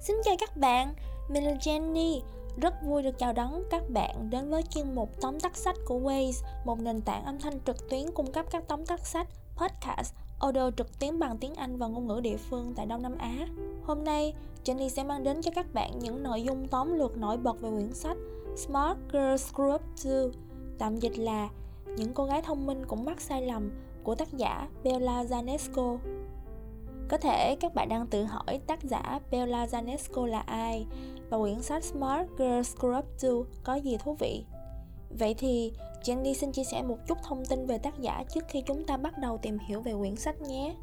Xin chào các bạn, mình là Jenny. Rất vui được chào đón các bạn đến với chuyên mục tóm tắt sách của Waze, một nền tảng âm thanh trực tuyến cung cấp các tóm tắt sách, podcast, audio trực tuyến bằng tiếng Anh và ngôn ngữ địa phương tại Đông Nam Á. Hôm nay, Jenny sẽ mang đến cho các bạn những nội dung tóm lược nổi bật về quyển sách Smart Girls Grew Up Too, tạm dịch là Những cô gái thông minh cũng mắc sai lầm của tác giả Bella Zanesco. Có thể các bạn đang tự hỏi tác giả Bella Zanesco là ai và quyển sách Smart Girls Grow Up Too có gì thú vị. Vậy thì Jenny xin chia sẻ một chút thông tin về tác giả trước khi chúng ta bắt đầu tìm hiểu về quyển sách nhé.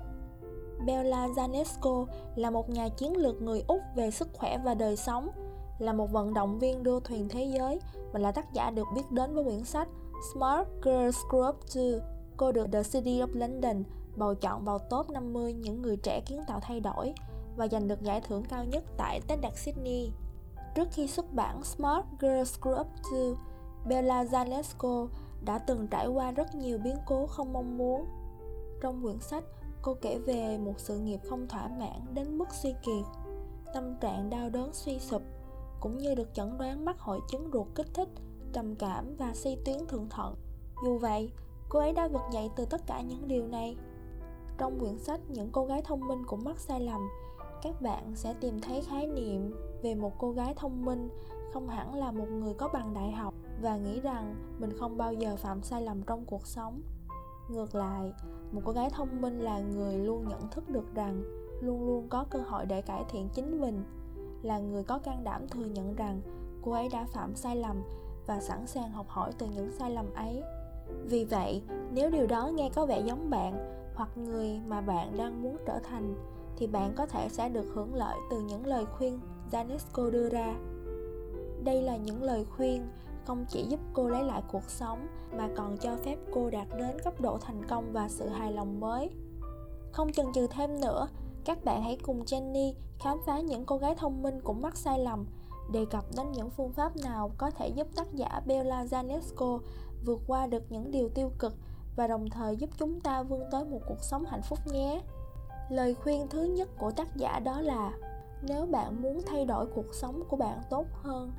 Bella Zanesco là một nhà chiến lược người Úc về sức khỏe và đời sống, là một vận động viên đua thuyền thế giới và là tác giả được biết đến với quyển sách Smart Girls Grow Up Too. Cô được The City of London bầu chọn vào top 50 những người trẻ kiến tạo thay đổi và giành được giải thưởng cao nhất tại TEDx Sydney. Trước khi xuất bản Smart Girls Grow Up Too, Bella Zalesko đã từng trải qua rất nhiều biến cố không mong muốn. Trong quyển sách, cô kể về một sự nghiệp không thỏa mãn đến mức suy kiệt, tâm trạng đau đớn suy sụp, cũng như được chẩn đoán mắc hội chứng ruột kích thích, trầm cảm và suy tuyến thượng thận. Dù vậy, cô ấy đã vực dậy từ tất cả những điều này trong quyển sách những cô gái thông minh cũng mắc sai lầm các bạn sẽ tìm thấy khái niệm về một cô gái thông minh không hẳn là một người có bằng đại học và nghĩ rằng mình không bao giờ phạm sai lầm trong cuộc sống. Ngược lại, một cô gái thông minh là người luôn nhận thức được rằng luôn luôn có cơ hội để cải thiện chính mình, là người có can đảm thừa nhận rằng cô ấy đã phạm sai lầm và sẵn sàng học hỏi từ những sai lầm ấy. Vì vậy, nếu điều đó nghe có vẻ giống bạn hoặc người mà bạn đang muốn trở thành thì bạn có thể sẽ được hưởng lợi từ những lời khuyên Janesco đưa ra. Đây là những lời khuyên không chỉ giúp cô lấy lại cuộc sống mà còn cho phép cô đạt đến cấp độ thành công và sự hài lòng mới. Không chần chừ thêm nữa, các bạn hãy cùng Jenny khám phá những cô gái thông minh cũng mắc sai lầm, đề cập đến những phương pháp nào có thể giúp tác giả Bella Janesco vượt qua được những điều tiêu cực và đồng thời giúp chúng ta vươn tới một cuộc sống hạnh phúc nhé. Lời khuyên thứ nhất của tác giả đó là, nếu bạn muốn thay đổi cuộc sống của bạn tốt hơn,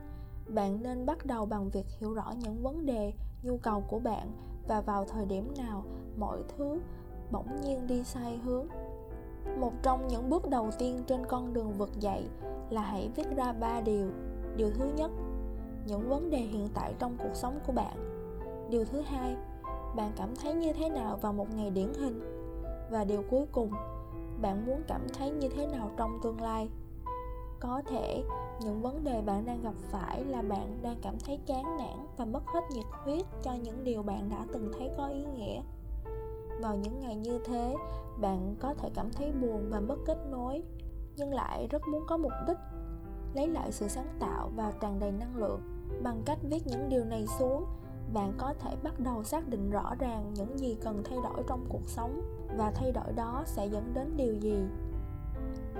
bạn nên bắt đầu bằng việc hiểu rõ những vấn đề, nhu cầu của bạn và vào thời điểm nào mọi thứ bỗng nhiên đi sai hướng. Một trong những bước đầu tiên trên con đường vực dậy là hãy viết ra ba điều. Điều thứ nhất, những vấn đề hiện tại trong cuộc sống của bạn. Điều thứ hai bạn cảm thấy như thế nào vào một ngày điển hình? Và điều cuối cùng, bạn muốn cảm thấy như thế nào trong tương lai? Có thể, những vấn đề bạn đang gặp phải là bạn đang cảm thấy chán nản và mất hết nhiệt huyết cho những điều bạn đã từng thấy có ý nghĩa. Vào những ngày như thế, bạn có thể cảm thấy buồn và mất kết nối, nhưng lại rất muốn có mục đích, lấy lại sự sáng tạo và tràn đầy năng lượng bằng cách viết những điều này xuống bạn có thể bắt đầu xác định rõ ràng những gì cần thay đổi trong cuộc sống, và thay đổi đó sẽ dẫn đến điều gì.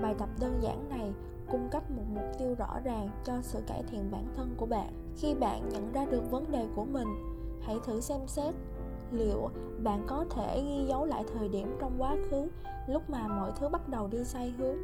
Bài tập đơn giản này cung cấp một mục tiêu rõ ràng cho sự cải thiện bản thân của bạn. Khi bạn nhận ra được vấn đề của mình, hãy thử xem xét liệu bạn có thể ghi dấu lại thời điểm trong quá khứ, lúc mà mọi thứ bắt đầu đi sai hướng.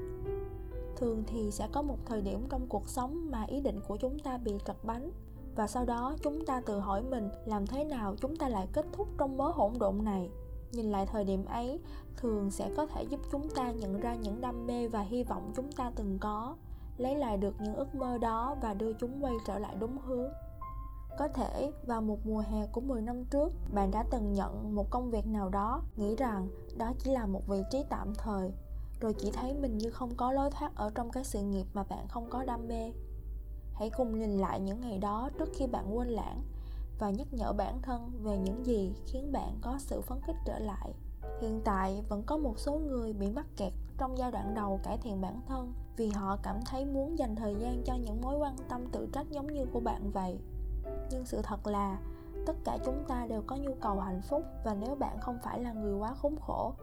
Thường thì sẽ có một thời điểm trong cuộc sống mà ý định của chúng ta bị trật bánh và sau đó chúng ta tự hỏi mình làm thế nào chúng ta lại kết thúc trong mớ hỗn độn này. Nhìn lại thời điểm ấy thường sẽ có thể giúp chúng ta nhận ra những đam mê và hy vọng chúng ta từng có lấy lại được những ước mơ đó và đưa chúng quay trở lại đúng hướng. Có thể vào một mùa hè của 10 năm trước, bạn đã từng nhận một công việc nào đó, nghĩ rằng đó chỉ là một vị trí tạm thời, rồi chỉ thấy mình như không có lối thoát ở trong cái sự nghiệp mà bạn không có đam mê hãy cùng nhìn lại những ngày đó trước khi bạn quên lãng và nhắc nhở bản thân về những gì khiến bạn có sự phấn khích trở lại. Hiện tại, vẫn có một số người bị mắc kẹt trong giai đoạn đầu cải thiện bản thân vì họ cảm thấy muốn dành thời gian cho những mối quan tâm tự trách giống như của bạn vậy. Nhưng sự thật là, tất cả chúng ta đều có nhu cầu hạnh phúc và nếu bạn không phải là người quá khốn khổ,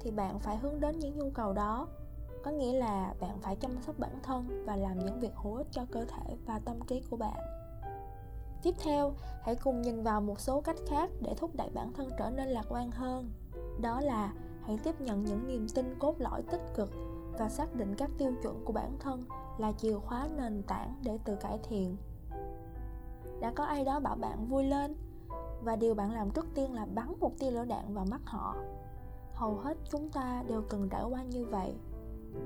thì bạn phải hướng đến những nhu cầu đó có nghĩa là bạn phải chăm sóc bản thân và làm những việc hữu ích cho cơ thể và tâm trí của bạn. Tiếp theo, hãy cùng nhìn vào một số cách khác để thúc đẩy bản thân trở nên lạc quan hơn. Đó là hãy tiếp nhận những niềm tin cốt lõi tích cực và xác định các tiêu chuẩn của bản thân là chìa khóa nền tảng để tự cải thiện. Đã có ai đó bảo bạn vui lên? Và điều bạn làm trước tiên là bắn một tia lửa đạn vào mắt họ. Hầu hết chúng ta đều từng trải qua như vậy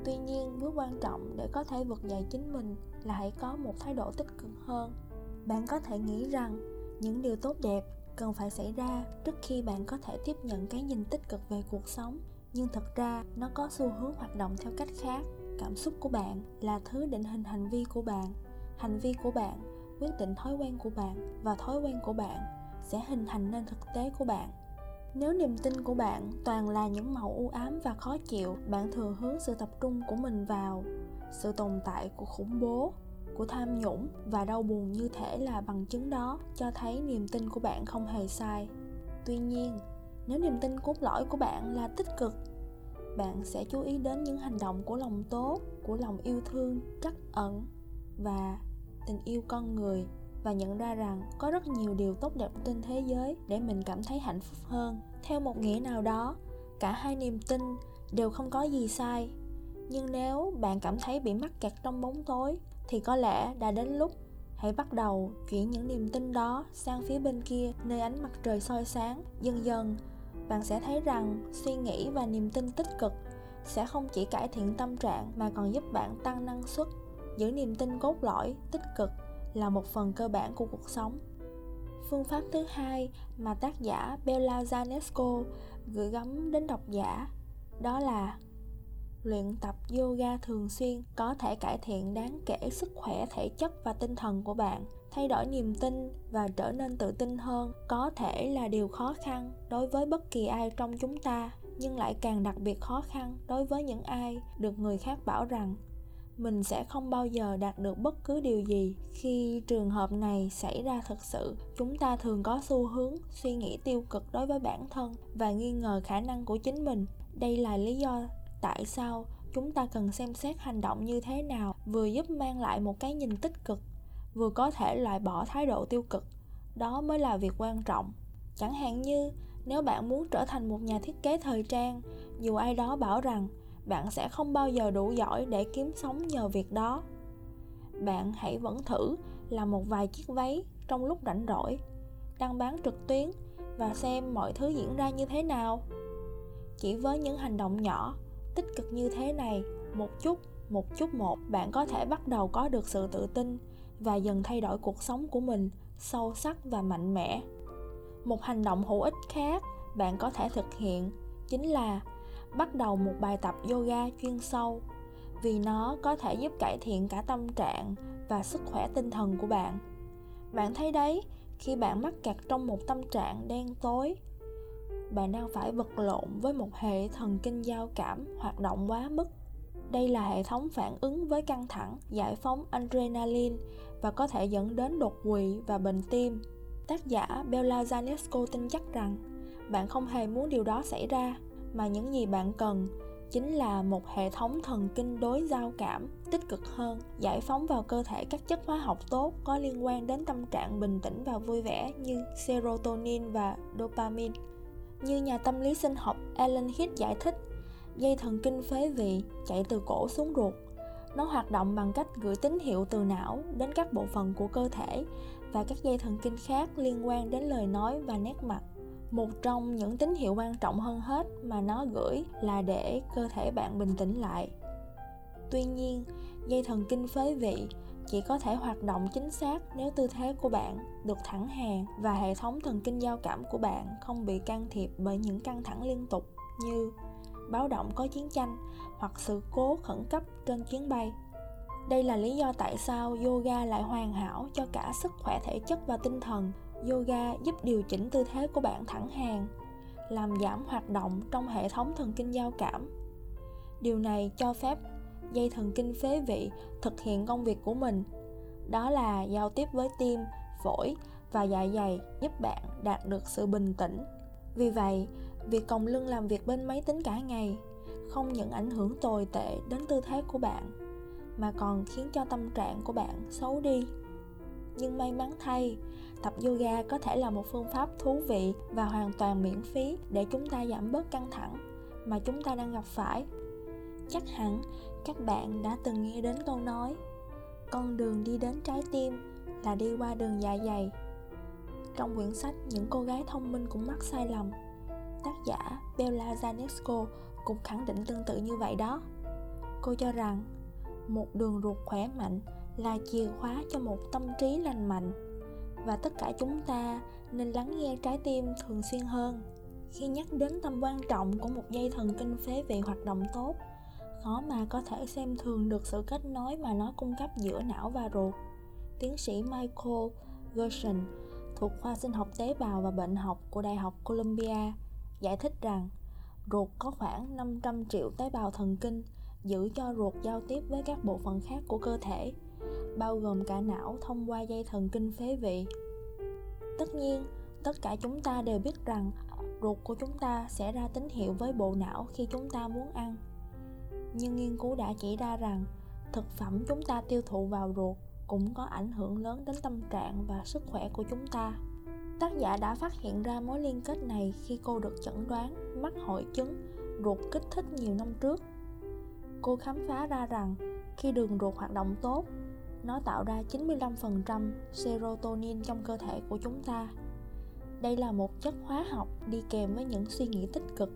tuy nhiên, bước quan trọng để có thể vực dậy chính mình là hãy có một thái độ tích cực hơn. Bạn có thể nghĩ rằng những điều tốt đẹp cần phải xảy ra trước khi bạn có thể tiếp nhận cái nhìn tích cực về cuộc sống. Nhưng thật ra, nó có xu hướng hoạt động theo cách khác. Cảm xúc của bạn là thứ định hình hành vi của bạn. Hành vi của bạn, quyết định thói quen của bạn và thói quen của bạn sẽ hình thành nên thực tế của bạn nếu niềm tin của bạn toàn là những màu u ám và khó chịu, bạn thường hướng sự tập trung của mình vào sự tồn tại của khủng bố, của tham nhũng và đau buồn như thể là bằng chứng đó, cho thấy niềm tin của bạn không hề sai. Tuy nhiên, nếu niềm tin cốt lõi của bạn là tích cực, bạn sẽ chú ý đến những hành động của lòng tốt, của lòng yêu thương, trắc ẩn và tình yêu con người và nhận ra rằng có rất nhiều điều tốt đẹp trên thế giới để mình cảm thấy hạnh phúc hơn. Theo một nghĩa nào đó, cả hai niềm tin đều không có gì sai. Nhưng nếu bạn cảm thấy bị mắc kẹt trong bóng tối, thì có lẽ đã đến lúc hãy bắt đầu chuyển những niềm tin đó sang phía bên kia, nơi ánh mặt trời soi sáng. Dần dần, bạn sẽ thấy rằng suy nghĩ và niềm tin tích cực sẽ không chỉ cải thiện tâm trạng mà còn giúp bạn tăng năng suất, giữ niềm tin cốt lõi, tích cực là một phần cơ bản của cuộc sống. Phương pháp thứ hai mà tác giả Bella Zanesco gửi gắm đến độc giả đó là luyện tập yoga thường xuyên có thể cải thiện đáng kể sức khỏe thể chất và tinh thần của bạn, thay đổi niềm tin và trở nên tự tin hơn. Có thể là điều khó khăn đối với bất kỳ ai trong chúng ta, nhưng lại càng đặc biệt khó khăn đối với những ai được người khác bảo rằng mình sẽ không bao giờ đạt được bất cứ điều gì khi trường hợp này xảy ra thật sự. Chúng ta thường có xu hướng suy nghĩ tiêu cực đối với bản thân và nghi ngờ khả năng của chính mình. Đây là lý do tại sao chúng ta cần xem xét hành động như thế nào, vừa giúp mang lại một cái nhìn tích cực, vừa có thể loại bỏ thái độ tiêu cực. Đó mới là việc quan trọng. Chẳng hạn như, nếu bạn muốn trở thành một nhà thiết kế thời trang, dù ai đó bảo rằng bạn sẽ không bao giờ đủ giỏi để kiếm sống nhờ việc đó. Bạn hãy vẫn thử làm một vài chiếc váy trong lúc rảnh rỗi, đăng bán trực tuyến và xem mọi thứ diễn ra như thế nào. Chỉ với những hành động nhỏ, tích cực như thế này, một chút một chút một, bạn có thể bắt đầu có được sự tự tin và dần thay đổi cuộc sống của mình sâu sắc và mạnh mẽ. Một hành động hữu ích khác bạn có thể thực hiện chính là bắt đầu một bài tập yoga chuyên sâu, vì nó có thể giúp cải thiện cả tâm trạng và sức khỏe tinh thần của bạn. Bạn thấy đấy, khi bạn mắc kẹt trong một tâm trạng đen tối, bạn đang phải vật lộn với một hệ thần kinh giao cảm hoạt động quá mức. Đây là hệ thống phản ứng với căng thẳng, giải phóng adrenaline và có thể dẫn đến đột quỵ và bệnh tim. Tác giả bella zanesco tin chắc rằng bạn không hề muốn điều đó xảy ra mà những gì bạn cần chính là một hệ thống thần kinh đối giao cảm, tích cực hơn, giải phóng vào cơ thể các chất hóa học tốt có liên quan đến tâm trạng bình tĩnh và vui vẻ như serotonin và dopamine. Như nhà tâm lý sinh học Alan Heath giải thích, dây thần kinh phế vị chạy từ cổ xuống ruột. Nó hoạt động bằng cách gửi tín hiệu từ não đến các bộ phận của cơ thể và các dây thần kinh khác liên quan đến lời nói và nét mặt một trong những tín hiệu quan trọng hơn hết mà nó gửi là để cơ thể bạn bình tĩnh lại. Tuy nhiên, dây thần kinh phế vị chỉ có thể hoạt động chính xác nếu tư thế của bạn được thẳng hàng và hệ thống thần kinh giao cảm của bạn không bị can thiệp bởi những căng thẳng liên tục như báo động có chiến tranh hoặc sự cố khẩn cấp trên chuyến bay. Đây là lý do tại sao yoga lại hoàn hảo cho cả sức khỏe thể chất và tinh thần yoga giúp điều chỉnh tư thế của bạn thẳng hàng, làm giảm hoạt động trong hệ thống thần kinh giao cảm. Điều này cho phép dây thần kinh phế vị thực hiện công việc của mình, đó là giao tiếp với tim, phổi và dạ dày giúp bạn đạt được sự bình tĩnh. Vì vậy, việc còng lưng làm việc bên máy tính cả ngày không những ảnh hưởng tồi tệ đến tư thế của bạn, mà còn khiến cho tâm trạng của bạn xấu đi nhưng may mắn thay. Tập yoga có thể là một phương pháp thú vị và hoàn toàn miễn phí để chúng ta giảm bớt căng thẳng mà chúng ta đang gặp phải. Chắc hẳn các bạn đã từng nghe đến câu nói, con đường đi đến trái tim là đi qua đường dạ dày. Trong quyển sách những cô gái thông minh cũng mắc sai lầm, tác giả bella zanesco cũng khẳng định tương tự như vậy đó. Cô cho rằng, một đường ruột khỏe mạnh là chìa khóa cho một tâm trí lành mạnh. Và tất cả chúng ta nên lắng nghe trái tim thường xuyên hơn. Khi nhắc đến tầm quan trọng của một dây thần kinh phế vị hoạt động tốt, khó mà có thể xem thường được sự kết nối mà nó cung cấp giữa não và ruột. Tiến sĩ michael gerson thuộc khoa sinh học tế bào và bệnh học của đại học columbia giải thích rằng, ruột có khoảng 500 triệu tế bào thần kinh giữ cho ruột giao tiếp với các bộ phận khác của cơ thể bao gồm cả não thông qua dây thần kinh phế vị. Tất nhiên, tất cả chúng ta đều biết rằng ruột của chúng ta sẽ ra tín hiệu với bộ não khi chúng ta muốn ăn. Nhưng nghiên cứu đã chỉ ra rằng thực phẩm chúng ta tiêu thụ vào ruột cũng có ảnh hưởng lớn đến tâm trạng và sức khỏe của chúng ta. Tác giả đã phát hiện ra mối liên kết này khi cô được chẩn đoán mắc hội chứng ruột kích thích nhiều năm trước. Cô khám phá ra rằng khi đường ruột hoạt động tốt nó tạo ra 95% serotonin trong cơ thể của chúng ta. Đây là một chất hóa học đi kèm với những suy nghĩ tích cực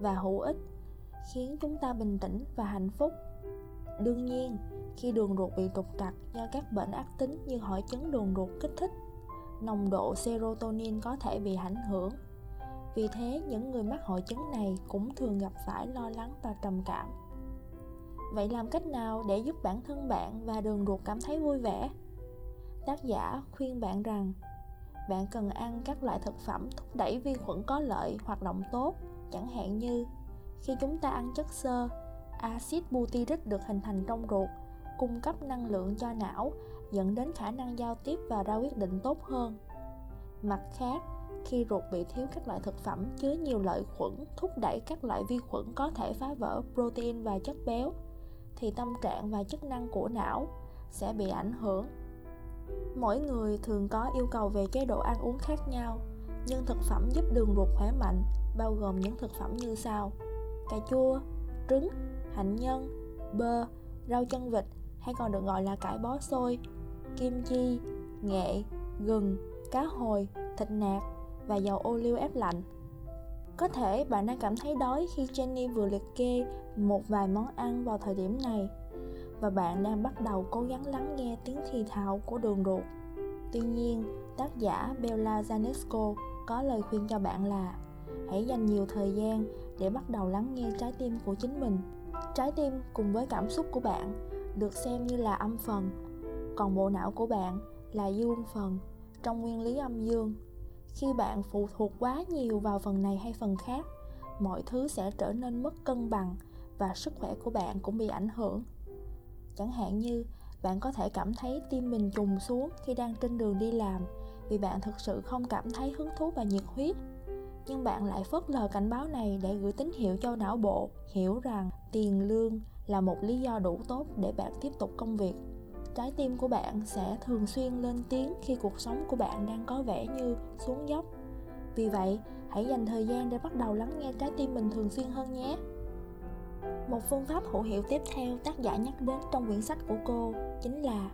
và hữu ích, khiến chúng ta bình tĩnh và hạnh phúc. Đương nhiên, khi đường ruột bị trục trặc do các bệnh ác tính như hội chứng đường ruột kích thích, nồng độ serotonin có thể bị ảnh hưởng. Vì thế, những người mắc hội chứng này cũng thường gặp phải lo lắng và trầm cảm vậy làm cách nào để giúp bản thân bạn và đường ruột cảm thấy vui vẻ? Tác giả khuyên bạn rằng, bạn cần ăn các loại thực phẩm thúc đẩy vi khuẩn có lợi, hoạt động tốt. Chẳng hạn như, khi chúng ta ăn chất xơ, axit butyric được hình thành trong ruột, cung cấp năng lượng cho não, dẫn đến khả năng giao tiếp và ra quyết định tốt hơn. Mặt khác, khi ruột bị thiếu các loại thực phẩm chứa nhiều lợi khuẩn, thúc đẩy các loại vi khuẩn có thể phá vỡ protein và chất béo thì tâm trạng và chức năng của não sẽ bị ảnh hưởng. Mỗi người thường có yêu cầu về chế độ ăn uống khác nhau, nhưng thực phẩm giúp đường ruột khỏe mạnh, bao gồm những thực phẩm như sau cà chua, trứng, hạnh nhân, bơ, rau chân vịt hay còn được gọi là cải bó xôi, kim chi, nghệ, gừng, cá hồi, thịt nạc và dầu ô liu ép lạnh có thể bạn đang cảm thấy đói khi Jenny vừa liệt kê một vài món ăn vào thời điểm này và bạn đang bắt đầu cố gắng lắng nghe tiếng thì thào của đường ruột. Tuy nhiên, tác giả Bella Zanesco có lời khuyên cho bạn là hãy dành nhiều thời gian để bắt đầu lắng nghe trái tim của chính mình. Trái tim cùng với cảm xúc của bạn được xem như là âm phần, còn bộ não của bạn là dương phần trong nguyên lý âm dương khi bạn phụ thuộc quá nhiều vào phần này hay phần khác, mọi thứ sẽ trở nên mất cân bằng và sức khỏe của bạn cũng bị ảnh hưởng. Chẳng hạn như, bạn có thể cảm thấy tim mình trùng xuống khi đang trên đường đi làm vì bạn thực sự không cảm thấy hứng thú và nhiệt huyết. Nhưng bạn lại phớt lờ cảnh báo này để gửi tín hiệu cho não bộ, hiểu rằng tiền lương là một lý do đủ tốt để bạn tiếp tục công việc trái tim của bạn sẽ thường xuyên lên tiếng khi cuộc sống của bạn đang có vẻ như xuống dốc. Vì vậy, hãy dành thời gian để bắt đầu lắng nghe trái tim mình thường xuyên hơn nhé. Một phương pháp hữu hiệu tiếp theo tác giả nhắc đến trong quyển sách của cô chính là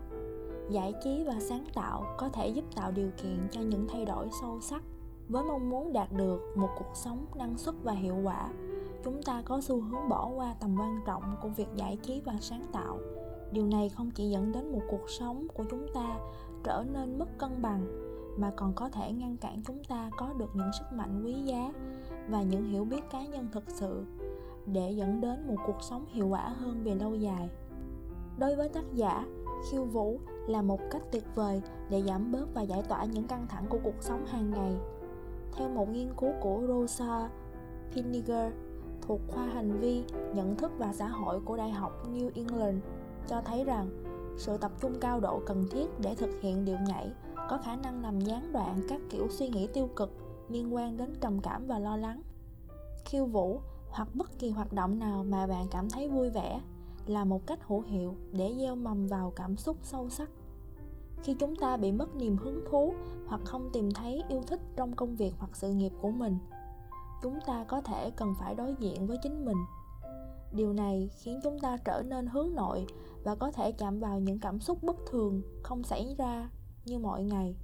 giải trí và sáng tạo có thể giúp tạo điều kiện cho những thay đổi sâu sắc. Với mong muốn đạt được một cuộc sống năng suất và hiệu quả, chúng ta có xu hướng bỏ qua tầm quan trọng của việc giải trí và sáng tạo điều này không chỉ dẫn đến một cuộc sống của chúng ta trở nên mất cân bằng, mà còn có thể ngăn cản chúng ta có được những sức mạnh quý giá và những hiểu biết cá nhân thực sự để dẫn đến một cuộc sống hiệu quả hơn về lâu dài. Đối với tác giả, khiêu vũ là một cách tuyệt vời để giảm bớt và giải tỏa những căng thẳng của cuộc sống hàng ngày. Theo một nghiên cứu của rosa pinniger thuộc khoa hành vi, nhận thức và xã hội của đại học new england cho thấy rằng sự tập trung cao độ cần thiết để thực hiện điệu nhảy có khả năng làm gián đoạn các kiểu suy nghĩ tiêu cực liên quan đến trầm cảm và lo lắng. Khiêu vũ hoặc bất kỳ hoạt động nào mà bạn cảm thấy vui vẻ là một cách hữu hiệu để gieo mầm vào cảm xúc sâu sắc. Khi chúng ta bị mất niềm hứng thú hoặc không tìm thấy yêu thích trong công việc hoặc sự nghiệp của mình, chúng ta có thể cần phải đối diện với chính mình điều này khiến chúng ta trở nên hướng nội và có thể chạm vào những cảm xúc bất thường không xảy ra như mọi ngày.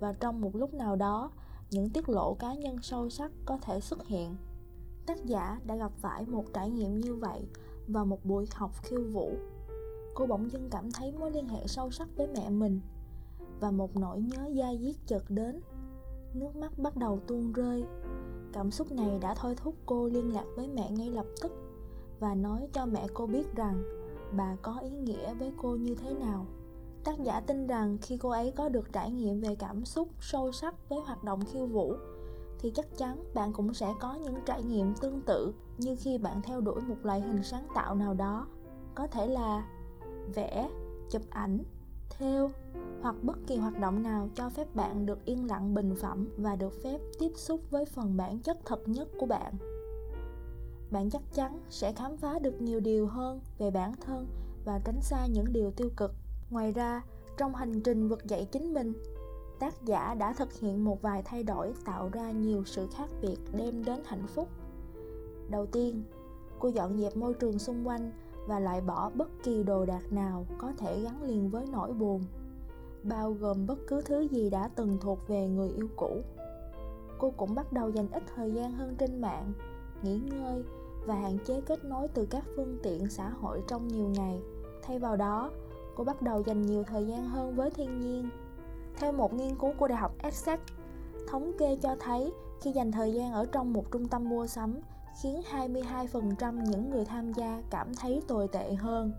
Và trong một lúc nào đó, những tiết lộ cá nhân sâu sắc có thể xuất hiện. Tác giả đã gặp phải một trải nghiệm như vậy vào một buổi học khiêu vũ. Cô bỗng dưng cảm thấy mối liên hệ sâu sắc với mẹ mình và một nỗi nhớ da diết chợt đến. Nước mắt bắt đầu tuôn rơi. Cảm xúc này đã thôi thúc cô liên lạc với mẹ ngay lập tức và nói cho mẹ cô biết rằng bà có ý nghĩa với cô như thế nào. Tác giả tin rằng khi cô ấy có được trải nghiệm về cảm xúc sâu sắc với hoạt động khiêu vũ, thì chắc chắn bạn cũng sẽ có những trải nghiệm tương tự như khi bạn theo đuổi một loại hình sáng tạo nào đó. Có thể là vẽ, chụp ảnh thêu hoặc bất kỳ hoạt động nào cho phép bạn được yên lặng, bình phẩm và được phép tiếp xúc với phần bản chất thật nhất của bạn bạn chắc chắn sẽ khám phá được nhiều điều hơn về bản thân và tránh xa những điều tiêu cực. Ngoài ra, trong hành trình vực dậy chính mình, tác giả đã thực hiện một vài thay đổi tạo ra nhiều sự khác biệt đem đến hạnh phúc. Đầu tiên, cô dọn dẹp môi trường xung quanh và loại bỏ bất kỳ đồ đạc nào có thể gắn liền với nỗi buồn, bao gồm bất cứ thứ gì đã từng thuộc về người yêu cũ. Cô cũng bắt đầu dành ít thời gian hơn trên mạng nghỉ ngơi và hạn chế kết nối từ các phương tiện xã hội trong nhiều ngày thay vào đó cô bắt đầu dành nhiều thời gian hơn với thiên nhiên theo một nghiên cứu của đại học essex thống kê cho thấy khi dành thời gian ở trong một trung tâm mua sắm khiến 22% những người tham gia cảm thấy tồi tệ hơn.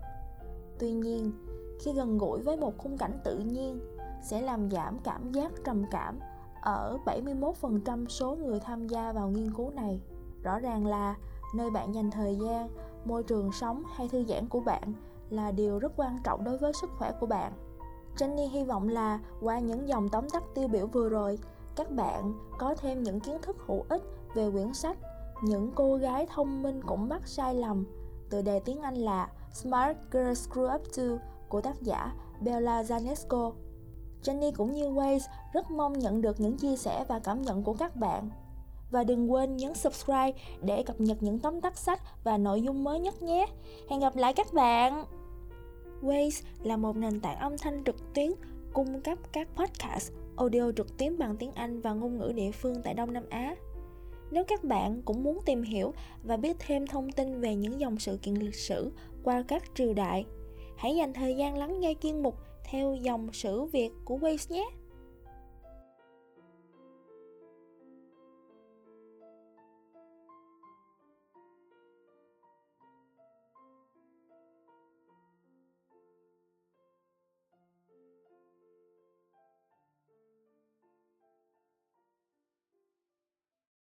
Tuy nhiên, khi gần gũi với một khung cảnh tự nhiên sẽ làm giảm cảm giác trầm cảm ở 71% số người tham gia vào nghiên cứu này. Rõ ràng là nơi bạn dành thời gian, môi trường sống hay thư giãn của bạn là điều rất quan trọng đối với sức khỏe của bạn. Jenny hy vọng là qua những dòng tóm tắt tiêu biểu vừa rồi, các bạn có thêm những kiến thức hữu ích về quyển sách những cô gái thông minh cũng mắc sai lầm Tựa đề tiếng Anh là Smart Girls Screw Up Too của tác giả Bella Zanesco. Jenny cũng như Waze rất mong nhận được những chia sẻ và cảm nhận của các bạn. Và đừng quên nhấn subscribe để cập nhật những tóm tắt sách và nội dung mới nhất nhé. Hẹn gặp lại các bạn! Waze là một nền tảng âm thanh trực tuyến cung cấp các podcast audio trực tuyến bằng tiếng Anh và ngôn ngữ địa phương tại Đông Nam Á. Nếu các bạn cũng muốn tìm hiểu và biết thêm thông tin về những dòng sự kiện lịch sử qua các triều đại, hãy dành thời gian lắng nghe chuyên mục theo dòng sử Việt của Waze nhé.